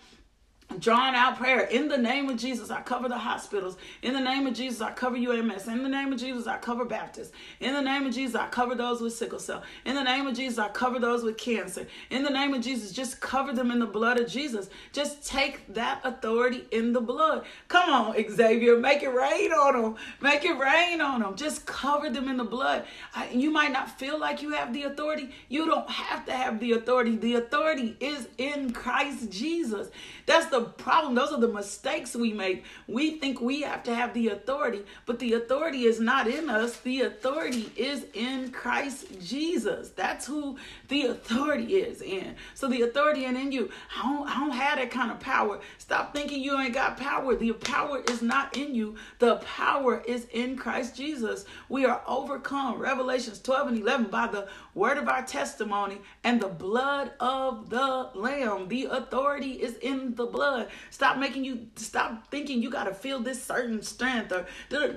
S1: drawn out prayer. In the name of jesus i cover the hospitals. In the name of jesus i cover ums in the name of jesus i cover baptists. In the name of jesus i cover those with sickle cell. In the name of jesus i cover those with cancer. In the name of jesus just cover them in the blood of jesus. Just take that authority in the blood. Come on xavier make it rain on them make it rain on them just cover them in the blood. I, you might not feel like you have the authority. You don't have to have the authority. The authority is in christ jesus. That's the problem. Those are the mistakes we make. We think we have to have the authority, but the authority is not in us. The authority is in Christ Jesus. That's who the authority is in. So the authority ain't in you. I don't, I don't have that kind of power. Stop thinking you ain't got power. The power is not in you. The power is in Christ Jesus. We are overcome. Revelations 12 and 11 by the word of our testimony and the blood of the lamb. The authority is in the blood. Stop making you stop thinking you got to feel this certain strength or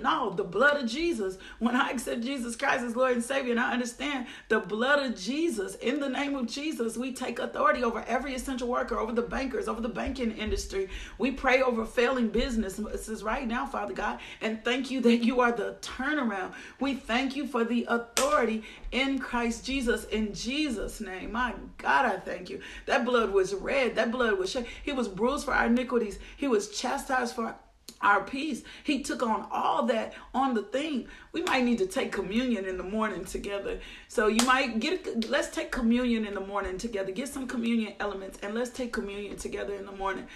S1: no, the blood of Jesus. When I accept Jesus Christ as Lord and Savior and I understand the blood of Jesus, in the name of Jesus, we take authority over every essential worker, over the bankers, over the banking industry. We pray over failing businesses right now, Father God, and thank you that you are the turnaround. We thank you for the authority in Christ Jesus. In Jesus' name, my God, I thank you. That blood was red. That blood was shed. He was bruised for our iniquities. He was chastised for our peace. He took on all that on the thing. We might need to take communion in the morning together. So you might get let's take communion in the morning together. Get some communion elements and let's take communion together in the morning.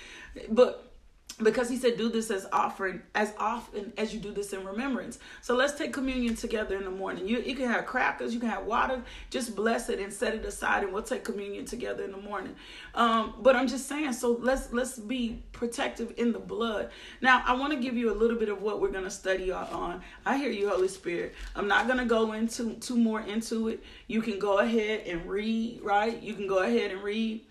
S1: But because he said do this as offering as often as you do this in remembrance. So let's take communion together in the morning. You, you can have crackers you can have water. Just bless it and set it aside and we'll take communion together in the morning. Um, but i'm just saying so let's let's be protective in the blood. Now i want to give you a little bit of what we're going to study on. I hear you holy spirit. I'm not going to go into too more into it. You can go ahead and read right? You can go ahead and read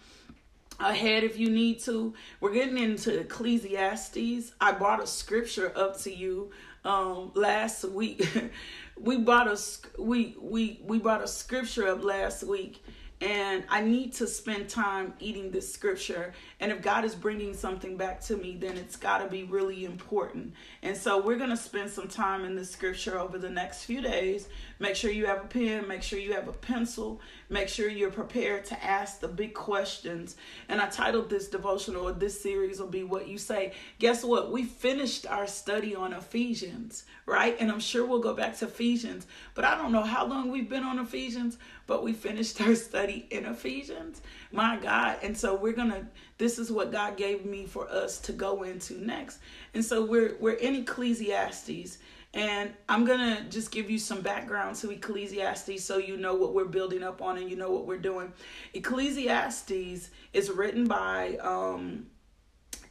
S1: ahead if you need to. We're getting into Ecclesiastes. I brought a scripture up to you um last week. *laughs* we brought a we we we brought a scripture up last week and I need to spend time eating this scripture. And if God is bringing something back to me, then it's got to be really important. And so we're going to spend some time in this scripture over the next few days. Make sure you have a pen, make sure you have a pencil, make sure you're prepared to ask the big questions. And I titled this devotional or this series will be What You Say. Guess what? We finished our study on Ephesians, right? And I'm sure we'll go back to Ephesians, but I don't know how long we've been on Ephesians, but we finished our study in Ephesians. My God. And so we're going to this is what God gave me for us to go into next. And so we're we're in Ecclesiastes and I'm going to just give you some background to Ecclesiastes so you know what we're building up on and you know what we're doing. Ecclesiastes is written by um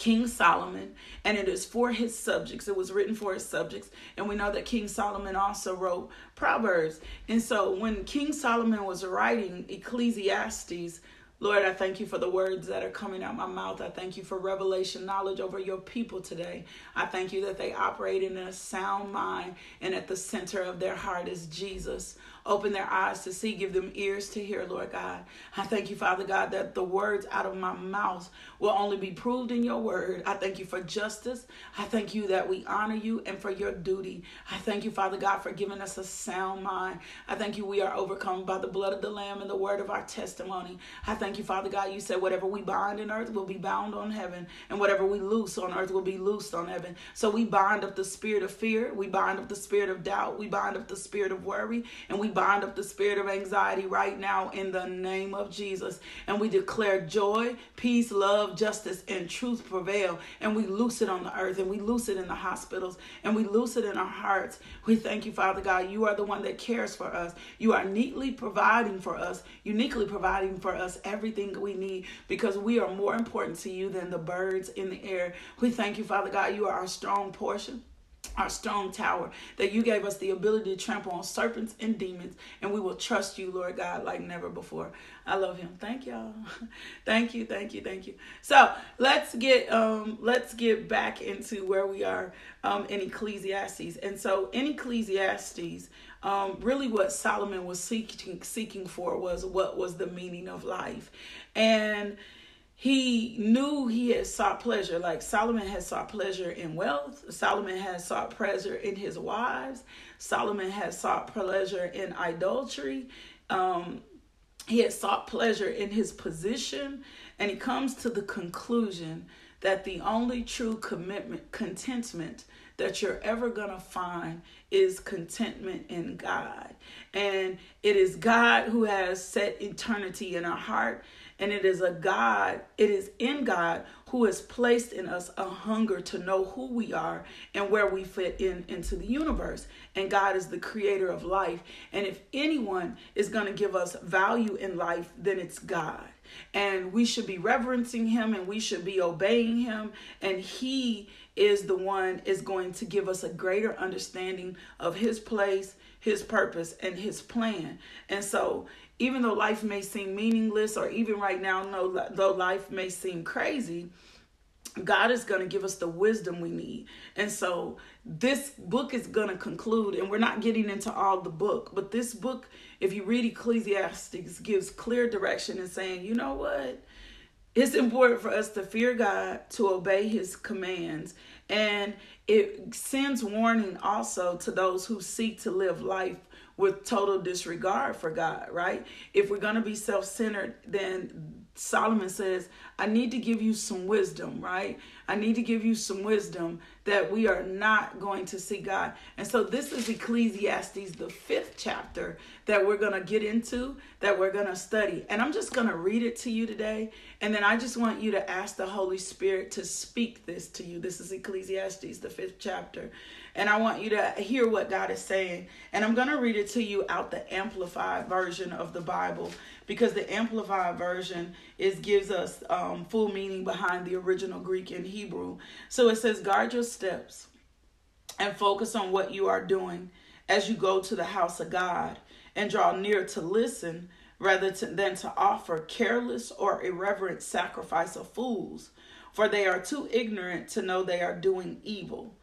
S1: King Solomon, and it is for his subjects. It was written for his subjects. And we know that King Solomon also wrote Proverbs. And so when King Solomon was writing Ecclesiastes, Lord, I thank you for the words that are coming out my mouth. I thank you for revelation knowledge over your people today. I thank you that they operate in a sound mind and at the center of their heart is Jesus. Open their eyes to see, give them ears to hear, Lord God. I thank you, Father God, that the words out of my mouth will only be proved in your word. I thank you for justice. I thank you that we honor you and for your duty. I thank you, Father God, for giving us a sound mind. I thank you, we are overcome by the blood of the Lamb and the word of our testimony. I thank you, Father God, you said whatever we bind in earth will be bound on heaven, and whatever we loose on earth will be loosed on heaven. So we bind up the spirit of fear, we bind up the spirit of doubt, we bind up the spirit of worry, and we bind up the spirit of anxiety right now in the name of Jesus. And we declare joy, peace, love, justice, and truth prevail. And we loose it on the earth and we loose it in the hospitals and we loose it in our hearts. We thank you, Father God. You are the one that cares for us. You are neatly providing for us, uniquely providing for us everything we need because we are more important to you than the birds in the air. We thank you, Father God. You are our strong portion our strong tower, that you gave us the ability to trample on serpents and demons, and we will trust you, Lord God, like never before. I love him. Thank y'all. *laughs* thank you, thank you, thank you. So let's get um let's get back into where we are um in Ecclesiastes. And so in Ecclesiastes, um, really what Solomon was seeking seeking for was what was the meaning of life. And he knew he had sought pleasure. Like Solomon had sought pleasure in wealth. Solomon had sought pleasure in his wives. Solomon had sought pleasure in idolatry. Um, he had sought pleasure in his position. And he comes to the conclusion that the only true commitment, contentment that you're ever going to find is contentment in God. And it is God who has set eternity in our heart And it is a God, it is in God who has placed in us a hunger to know who we are and where we fit in into the universe. And God is the creator of life. And if anyone is going to give us value in life, then it's God. And we should be reverencing him and we should be obeying him. And he is the one is going to give us a greater understanding of his place, his purpose, and his plan. And so even though life may seem meaningless, or even right now, no, though life may seem crazy, God is going to give us the wisdom we need. And so this book is going to conclude, and we're not getting into all the book, but this book, if you read Ecclesiastes, gives clear direction and saying, you know what? It's important for us to fear God, to obey his commands, and it sends warning also to those who seek to live life with total disregard for God, right? If we're going to be self centered, then Solomon says, I need to give you some wisdom, right? I need to give you some wisdom that we are not going to see God. And so this is Ecclesiastes, the fifth chapter that we're going to get into, that we're going to study. And I'm just going to read it to you today. And then I just want you to ask the Holy Spirit to speak this to you. This is Ecclesiastes, the fifth chapter. And I want you to hear what God is saying. And I'm going to read it to you out the amplified version of the Bible because the amplified version is gives us um, full meaning behind the original Greek and Hebrew. So it says, guard your steps and focus on what you are doing as you go to the house of God and draw near to listen rather to, than to offer careless or irreverent sacrifice of fools, for they are too ignorant to know they are doing evil.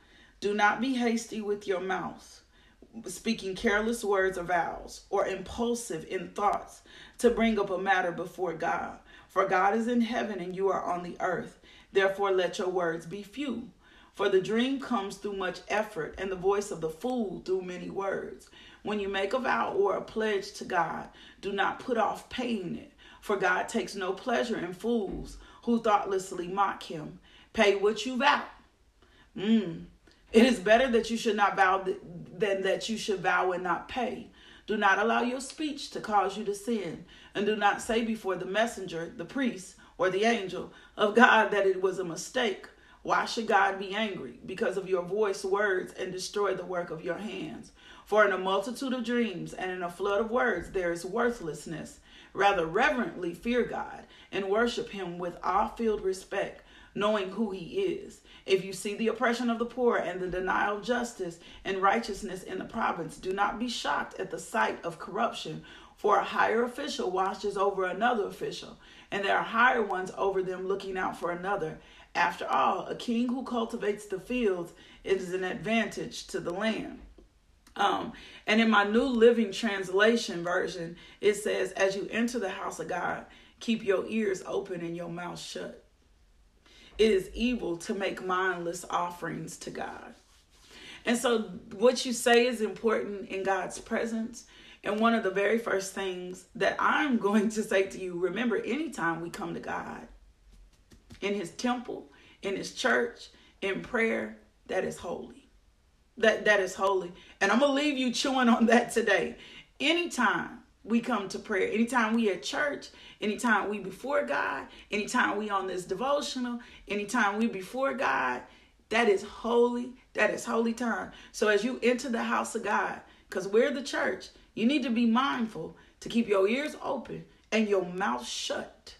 S1: Do not be hasty with your mouth, speaking careless words or vows, or impulsive in thoughts to bring up a matter before God. For God is in heaven and you are on the earth. Therefore, let your words be few. For the dream comes through much effort, and the voice of the fool through many words. When you make a vow or a pledge to God, do not put off paying it, for God takes no pleasure in fools who thoughtlessly mock him. Pay what you vow. Mm. It is better that you should not vow than that you should vow and not pay. Do not allow your speech to cause you to sin, and do not say before the messenger, the priest, or the angel of God that it was a mistake. Why should God be angry? Because of your voice, words, and destroy the work of your hands. For in a multitude of dreams and in a flood of words there is worthlessness. Rather reverently fear God and worship Him with awe filled respect, knowing who He is. If you see the oppression of the poor and the denial of justice and righteousness in the province, do not be shocked at the sight of corruption, for a higher official watches over another official, and there are higher ones over them looking out for another. After all, a king who cultivates the fields is an advantage to the land. Um, and in my New Living Translation version, it says, As you enter the house of God, keep your ears open and your mouth shut. It is evil to make mindless offerings to God. And so, what you say is important in God's presence. And one of the very first things that I'm *laughs* going to say to you remember, anytime we come to God in His temple, in His church, in prayer, that is holy. That, that is holy. And I'm going to leave you chewing on that today. Anytime we come to prayer, anytime we at church, anytime we before God, anytime we on this devotional, anytime we before God, that is holy. That is holy time. So as you enter the house of God, because we're the church, you need to be mindful to keep your ears open and your mouth shut.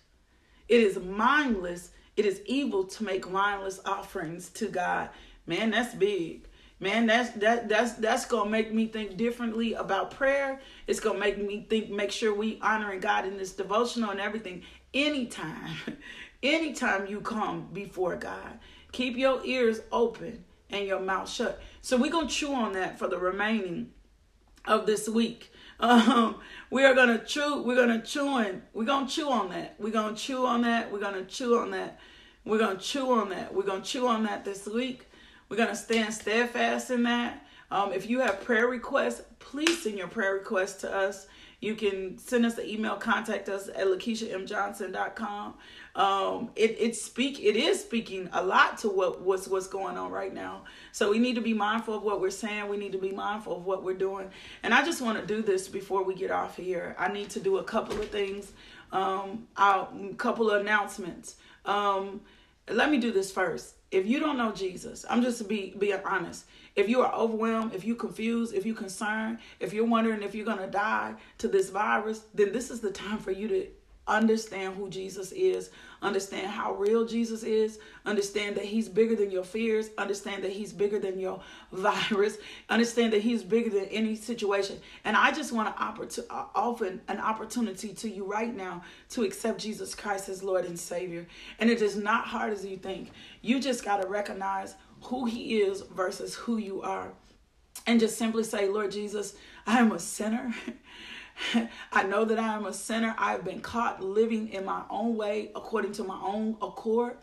S1: It is mindless. It is evil to make mindless offerings to God. Man, that's big man that's that that's that's gonna make me think differently about prayer. It's gonna make me think make sure we honoring god in this devotional and everything. Anytime *laughs* anytime you come before god keep your ears open and your mouth shut. So we're gonna chew on that for the remaining of this week. *laughs* Um, we are gonna chew we're gonna chew on we're gonna chew on that. We're gonna chew on that we're gonna chew on that. We're gonna chew on that we're gonna chew on that this week we're going to stand steadfast in that. Um, if you have prayer requests, please send your prayer requests to us. You can send us an email, contact us at lakeishamjohnson.com. Um, it it speak it is speaking a lot to what what's what's going on right now. So we need to be mindful of what we're saying. We need to be mindful of what we're doing. And I just want to do this before we get off here. I need to do a couple of things. Um, a couple of announcements. Um, let me do this first. If you don't know Jesus, I'm just to be being honest. If you are overwhelmed, if you're confused, if you're concerned, if you're wondering if you're gonna die to this virus, then this is the time for you to understand who Jesus is, understand how real Jesus is, understand that he's bigger than your fears, understand that he's bigger than your *laughs* virus, understand that he's bigger than any situation. And I just want to oppor- uh, offer an opportunity to you right now to accept Jesus Christ as Lord and Savior. And it is not hard as you think. You just got to recognize who he is versus who you are. And just simply say, Lord Jesus, I am a sinner. *laughs* *laughs* I know that I am a sinner. I've been caught living in my own way according to my own accord.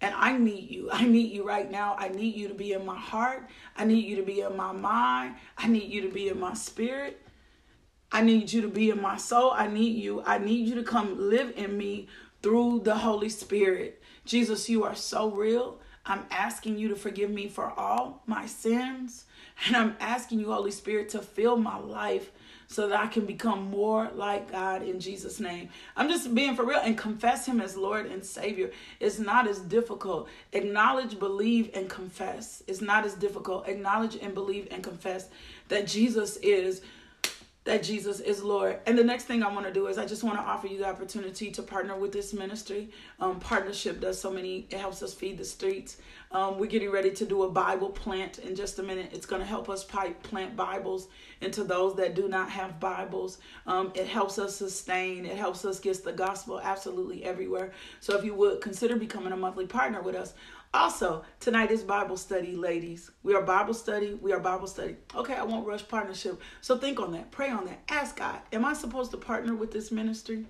S1: And I need you. I need you right now. I need you to be in my heart. I need you to be in my mind. I need you to be in my spirit. I need you to be in my soul. I need you. I need you to come live in me through the Holy Spirit. Jesus, you are so real. I'm asking you to forgive me for all my sins. And I'm asking you, Holy Spirit, to fill my life so that I can become more like God in Jesus' name. I'm just being for real and confess Him as Lord and Savior. It's not as difficult. Acknowledge, believe, and confess. It's not as difficult. Acknowledge and believe and confess that Jesus is that Jesus is Lord. And the next thing I want to do is I just want to offer you the opportunity to partner with this ministry. Um, partnership does so many, it helps us feed the streets. Um, we're getting ready to do a Bible plant in just a minute. It's going to help us pipe, plant Bibles into those that do not have Bibles. Um, it helps us sustain, it helps us get the gospel absolutely everywhere. So if you would consider becoming a monthly partner with us, also, tonight is Bible study, ladies. We are Bible study. We are Bible study. Okay, I won't rush partnership. So think on that. Pray on that. Ask God, am I supposed to partner with this ministry?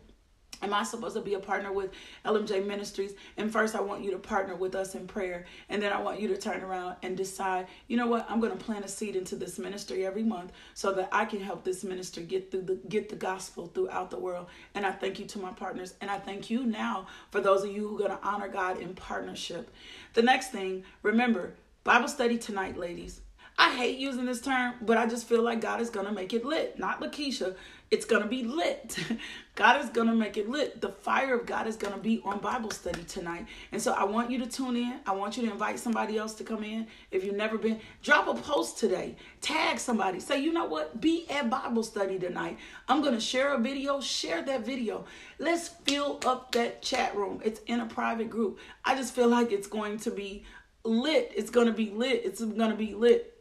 S1: Am I supposed to be a partner with LMJ Ministries? And first, I want you to partner with us in prayer. And then I want you to turn around and decide, you know what? I'm going to plant a seed into this ministry every month so that I can help this ministry get through the get the gospel throughout the world. And I thank you to my partners. And I thank you now for those of you who are going to honor God in partnership. The next thing, remember, Bible study tonight, ladies. I hate using this term, but I just feel like God is going to make it lit. Not Lakeisha. It's going to be lit. *laughs* God is going to make it lit. The fire of God is going to be on Bible study tonight. And so I want you to tune in. I want you to invite somebody else to come in. If you've never been, drop a post today. Tag somebody. Say, you know what? Be at Bible study tonight. I'm going to share a video. Share that video. Let's fill up that chat room. It's in a private group. I just feel like it's going to be lit. It's going to be lit. It's going to be lit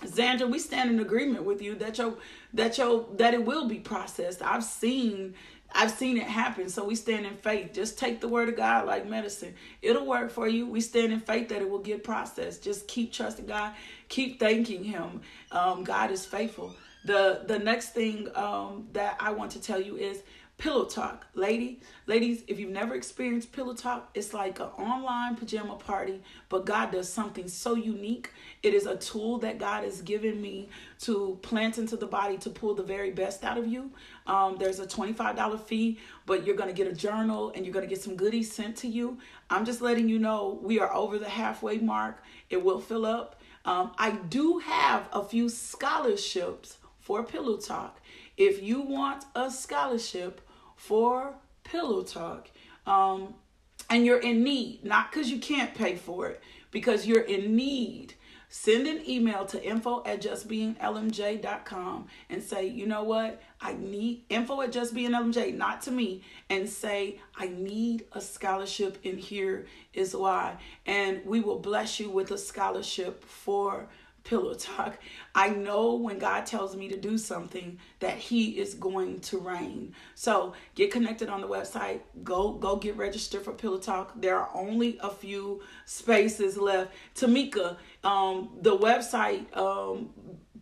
S1: Zandra, we stand in agreement with you that your that your that it will be processed. I've seen I've seen it happen. So we stand in faith. Just take the word of God like medicine. It'll work for you. We stand in faith that it will get processed. Just keep trusting God. Keep thanking Him. Um, God is faithful. The the next thing um, that I want to tell you is Pillow Talk. Lady, ladies, if you've never experienced Pillow Talk, it's like an online pajama party, but God does something so unique. It is a tool that God has given me to plant into the body to pull the very best out of you. Um, there's a $25 fee, but you're going to get a journal and you're going to get some goodies sent to you. I'm just letting you know we are over the halfway mark. It will fill up. Um, I do have a few scholarships for Pillow Talk. If you want a scholarship, for Pillow Talk. Um, and you're in need, not because you can't pay for it, because you're in need. Send an email to info at justbeinglmj.com and say, you know what? I need info at justbeinglmj, not to me, and say, I need a scholarship, and here is why. And we will bless you with a scholarship for pillow talk. I know when God tells me to do something that he is going to reign. So get connected on the website. Go go get registered for pillow talk. There are only a few spaces left. Tamika, um, the website um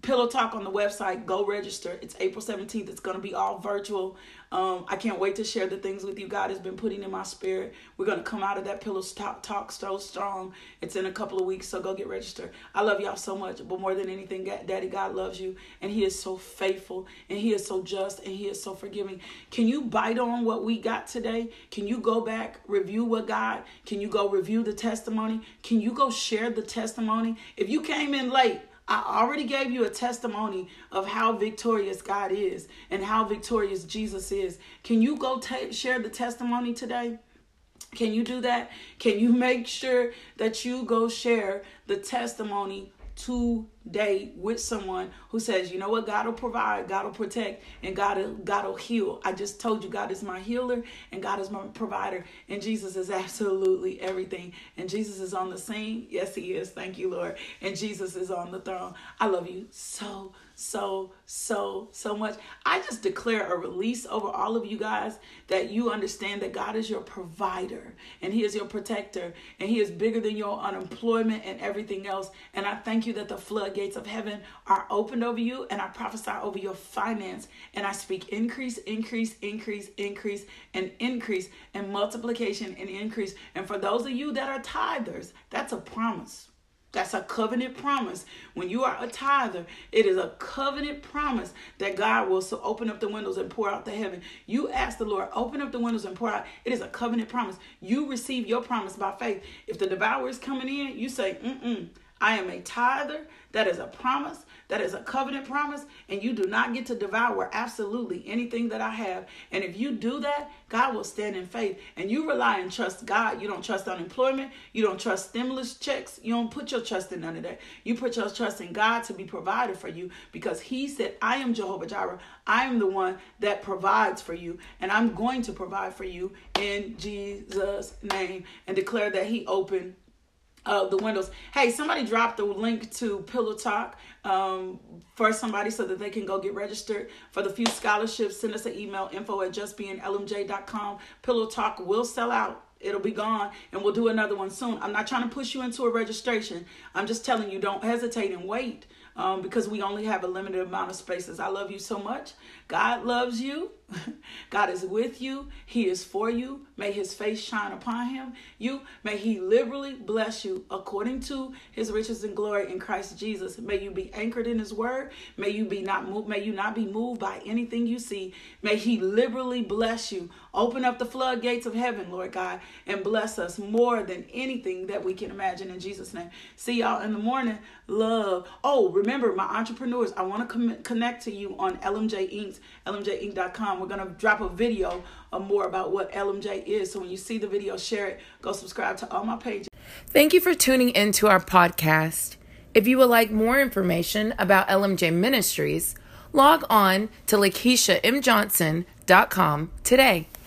S1: Pillow Talk on the website. Go register. It's April 17th. It's going to be all virtual. Um, I can't wait to share the things with you God has been putting in my spirit. We're going to come out of that Pillow Talk, talk so strong. It's in a couple of weeks, so go get registered. I love y'all so much, but more than anything, Daddy God loves you, and He is so faithful, and He is so just, and He is so forgiving. Can you bite on what we got today? Can you go back, review what God? Can you go review the testimony? Can you go share the testimony? If you came in late, I already gave you a testimony of how victorious God is and how victorious Jesus is. Can you go t- share the testimony today? Can you do that? Can you make sure that you go share the testimony today with someone who says, you know what, God will provide, God will protect, and God will, God will heal. I just told you God is my healer and God is my provider, and Jesus is absolutely everything. And Jesus is on the scene. Yes, He is. Thank you, Lord. And Jesus is on the throne. I love you so so, so, so much. I just declare a release over all of you guys that you understand that God is your provider and He is your protector and He is bigger than your unemployment and everything else. And I thank you that the floodgates of heaven are opened over you and I prophesy over your finance and I speak increase, increase, increase, increase, and increase and multiplication and increase. And for those of you that are tithers, that's a promise. That's a covenant promise. When you are a tither, it is a covenant promise that God will so open up the windows and pour out the heaven. You ask the Lord, open up the windows and pour out. It is a covenant promise. You receive your promise by faith. If the devourer is coming in, you say, mm-mm. I am a tither. That is a promise. That is a covenant promise. And you do not get to devour absolutely anything that I have. And if you do that, God will stand in faith. And you rely and trust God. You don't trust unemployment. You don't trust stimulus checks. You don't put your trust in none of that. You put your trust in God to be provided for you because He said, I am Jehovah Jireh. I am the one that provides for you. And I'm going to provide for you in Jesus' name. And declare that He opened uh, the windows. Hey, somebody dropped the link to Pillow Talk um, for somebody so that they can go get registered for the few scholarships. Send us an email info at justbeinglmj.com. Pillow Talk will sell out. It'll be gone, and we'll do another one soon. I'm not trying to push you into a registration. I'm just telling you, don't hesitate and wait um, because we only have a limited amount of spaces. I love you so much. God loves you. *laughs* God is with you. He is for you. May his face shine upon him. You may he liberally bless you according to his riches and glory in Christ Jesus. May you be anchored in his word. May you be not moved. May you not be moved by anything you see. May he liberally bless you. Open up the floodgates of heaven, Lord God, and bless us more than anything that we can imagine in Jesus' name. See y'all in the morning. Love. Oh, remember my entrepreneurs. I want to com- connect to you on LMJ Inc lmjinc.com. We're going to drop a video of more about what LMJ is. So when you see the video, share it. Go subscribe to all my pages.
S2: Thank you for tuning into our podcast. If you would like more information about LMJ Ministries, log on to LakeishaMJohnson.com today.